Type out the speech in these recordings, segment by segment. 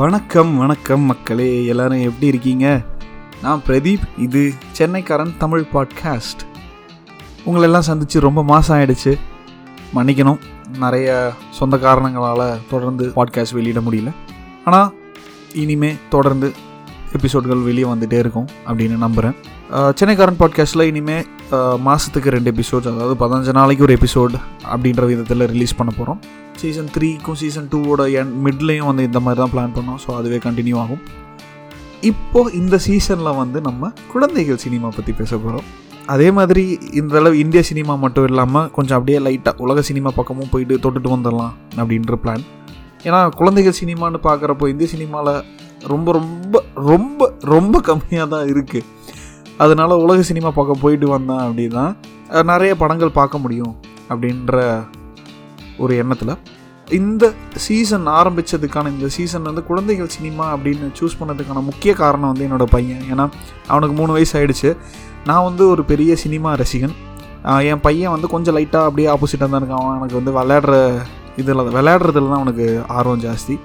வணக்கம் வணக்கம் மக்களே. எல்லாரும் எப்படி இருக்கீங்க? நான் பிரதீப் இது சென்னைக்காரன் தமிழ் பாட்காஸ்ட். உங்களெல்லாம் சந்தித்து ரொம்ப மாதம் ஆயிடுச்சு. மன்னிக்கணும் நிறைய சொந்த காரணங்களால் தொடர்ந்து பாட்காஸ்ட் வெளியிட முடியல. ஆனால் இனிமே தொடர்ந்து எபிசோட்கள் வெளியே வந்துகிட்டே இருக்கும் அப்படின்னு நம்புகிறேன் சென்னைக்காரன் பாட்காஸ்ட்டில் இனிமேல் மாதத்துக்கு ரெண்டு எபிசோட்ஸ் அதாவது பதினஞ்சு நாளைக்கு ஒரு எபிசோட் அப்படின்ற விதத்தில் ரிலீஸ் பண்ண போகிறோம் சீசன் த்ரீக்கும் சீசன் டூவோட என் மிட்லேயும் வந்து இந்த மாதிரி தான் பிளான் பண்ணோம். ஸோ அதுவே கண்டினியூ ஆகும். இப்போது இந்த சீசனில் வந்து நம்ம குழந்தைகள் சினிமா பற்றி பேச போகிறோம் அதே மாதிரி இந்த அளவு இந்திய சினிமா மட்டும் இல்லாமல் கொஞ்சம் அப்படியே லைட்டாக உலக சினிமா பக்கமும் போயிட்டு தொட்டுட்டு வந்துடலாம் அப்படின்ற பிளான் ஏன்னா குழந்தைகள் சினிமான்னு பார்க்குறப்போ இந்திய சினிமாவில் ரொம்ப ரொம்ப ரொம்ப ரொம்ப கம்மியாக தான் இருக்குது அதனால உலக சினிமா பக்கம் போயிட்டு வந்தேன் அப்படின்னா நிறைய படங்கள் பார்க்க முடியும் அப்படின்ற ஒரு எண்ணத்தில் இந்த சீசன் ஆரம்பித்ததுக்கான இந்த சீசன் வந்து குழந்தைகள் சினிமா அப்படின்னு சூஸ் பண்ணதுக்கான முக்கிய காரணம் வந்து என்னோட பையன். ஏன்னா அவனுக்கு மூணு வயசு ஆயிடுச்சு. நான் வந்து ஒரு பெரிய சினிமா ரசிகன். என் பையன் வந்து கொஞ்சம் லைட்டாக அப்படியே ஆப்போசிட்டாக தான் இருக்கான். அவன் எனக்கு வந்து விளையாடுற இதில் விளையாடுறதுல தான் அவனுக்கு ஆர்வம் ஜாஸ்தி.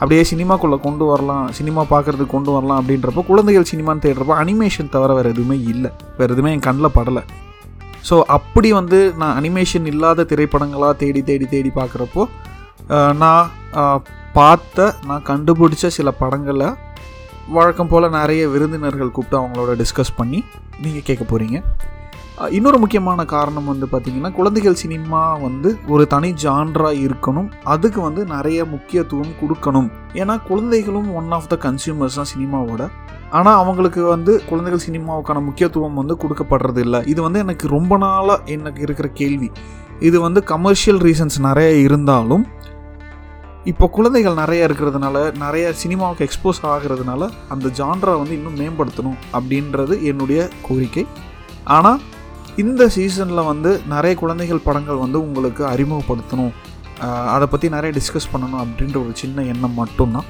அப்படியே சினிமாக்குள்ளே கொண்டு வரலாம் சினிமா பார்க்குறதுக்கு கொண்டு வரலாம் அப்படின்றப்போ குழந்தைகள் சினிமான்னு தேடுறப்போ அனிமேஷன் தவிர வேறு எதுவுமே இல்லை. வேறு எதுவுமே என் கண்ணில் படலை. ஸோ அப்படி வந்து நான் அனிமேஷன் இல்லாத திரைப்படங்களாக தேடி தேடி தேடி பார்க்குறப்போ நான் பார்த்த நான் கண்டுபிடிச்ச சில படங்களை வழக்கம் போல் நிறைய விருந்தினர்கள் கூப்பிட்டு அவங்களோட டிஸ்கஸ் பண்ணி நீங்கள் கேட்க போகிறீங்க இன்னொரு முக்கியமான காரணம் வந்து பார்த்திங்கன்னா குழந்தைகள் சினிமா வந்து ஒரு தனி ஜான்ராக இருக்கணும். அதுக்கு வந்து நிறைய முக்கியத்துவம் கொடுக்கணும். ஏன்னா குழந்தைகளும் ஒன் ஆஃப் த கன்சியூமர்ஸ் தான் சினிமாவோட. ஆனால் அவங்களுக்கு வந்து குழந்தைகள் சினிமாவுக்கான முக்கியத்துவம் வந்து கொடுக்கப்படுறது இல்லை இது வந்து எனக்கு ரொம்ப நாளாக எனக்கு இருக்கிற கேள்வி. இது வந்து கமர்ஷியல் ரீசன்ஸ் நிறைய இருந்தாலும் இப்போ குழந்தைகள் நிறைய இருக்கிறதுனால நிறைய சினிமாவுக்கு எக்ஸ்போஸ் ஆகிறதுனால அந்த ஜான்ரா வந்து இன்னும் மேம்படுத்தணும் அப்படின்றது என்னுடைய கோரிக்கை. ஆனால் இந்த சீசனில் வந்து நிறைய குழந்தைகள் படங்கள் வந்து உங்களுக்கு அறிமுகப்படுத்தணும் அதை பற்றி நிறைய டிஸ்கஸ் பண்ணணும் அப்படின்ற ஒரு சின்ன எண்ணம் மட்டும்தான்.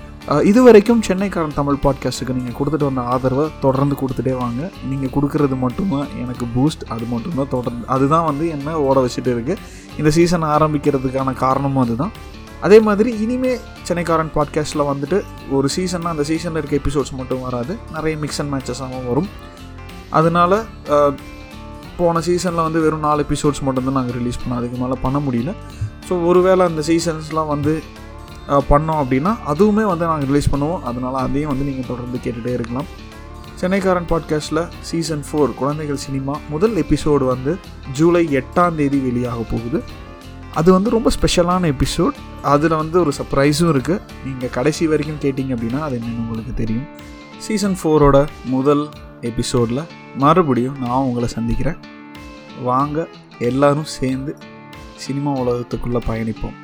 இது வரைக்கும் சென்னைக்காரன் தமிழ் பாட்காஸ்ட்டுக்கு நீங்கள் கொடுத்துட்டு வந்த ஆதரவை தொடர்ந்து கொடுத்துட்டே வாங்க. நீங்கள் கொடுக்கறது மட்டும்தான் எனக்கு பூஸ்ட் அது மட்டும்தான் தொடர்ந்து. அதுதான் வந்து என்ன ஓட வச்சுட்டு இருக்குது இந்த சீசன் ஆரம்பிக்கிறதுக்கான காரணமும் அதுதான். அதே மாதிரி இனிமே சென்னைக்காரன் பாட்காஸ்ட்டில் வந்துட்டு ஒரு சீசன்னா அந்த சீசனில் இருக்க எபிசோட்ஸ் மட்டும் வராது. நிறைய மிக்ஸ் அண்ட் மேட்சஸாகவும் வரும். அதனால போன சீசனில் வந்து வெறும் நாலு எபிசோட்ஸ் மட்டும்தான் நாங்கள் ரிலீஸ் பண்ணோம் அதுக்கு மேலே பண்ண முடியல. ஸோ ஒருவேளை அந்த சீசன்ஸ்லாம் வந்து பண்ணோம் அப்படின்னா அதுவுமே வந்து நாங்கள் ரிலீஸ் பண்ணுவோம். அதனால் அதையும் வந்து நீங்கள் தொடர்ந்து கேட்டுகிட்டே இருக்கலாம். சென்னைக்காரன் பாட்காஸ்ட்டில் சீசன் ஃபோர் குழந்தைகள் சினிமா முதல் எபிசோடு வந்து ஜூலை எட்டாம் தேதி வெளியாக போகுது. அது வந்து ரொம்ப ஸ்பெஷலான எபிசோட் அதில் வந்து ஒரு சர்ப்ரைஸும் இருக்குது நீங்கள் கடைசி வரைக்கும் கேட்டிங்க அப்படின்னா அது என்னென்னு உங்களுக்கு தெரியும். சீசன் ஃபோரோட முதல் எபிசோடில் மறுபடியும் நான் உங்களை சந்திக்கிறேன். வாங்க எல்லாரும் சேர்ந்து சினிமா உலகத்துக்குள்ளே பயணிப்போம்.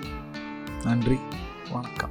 நன்றி. んか。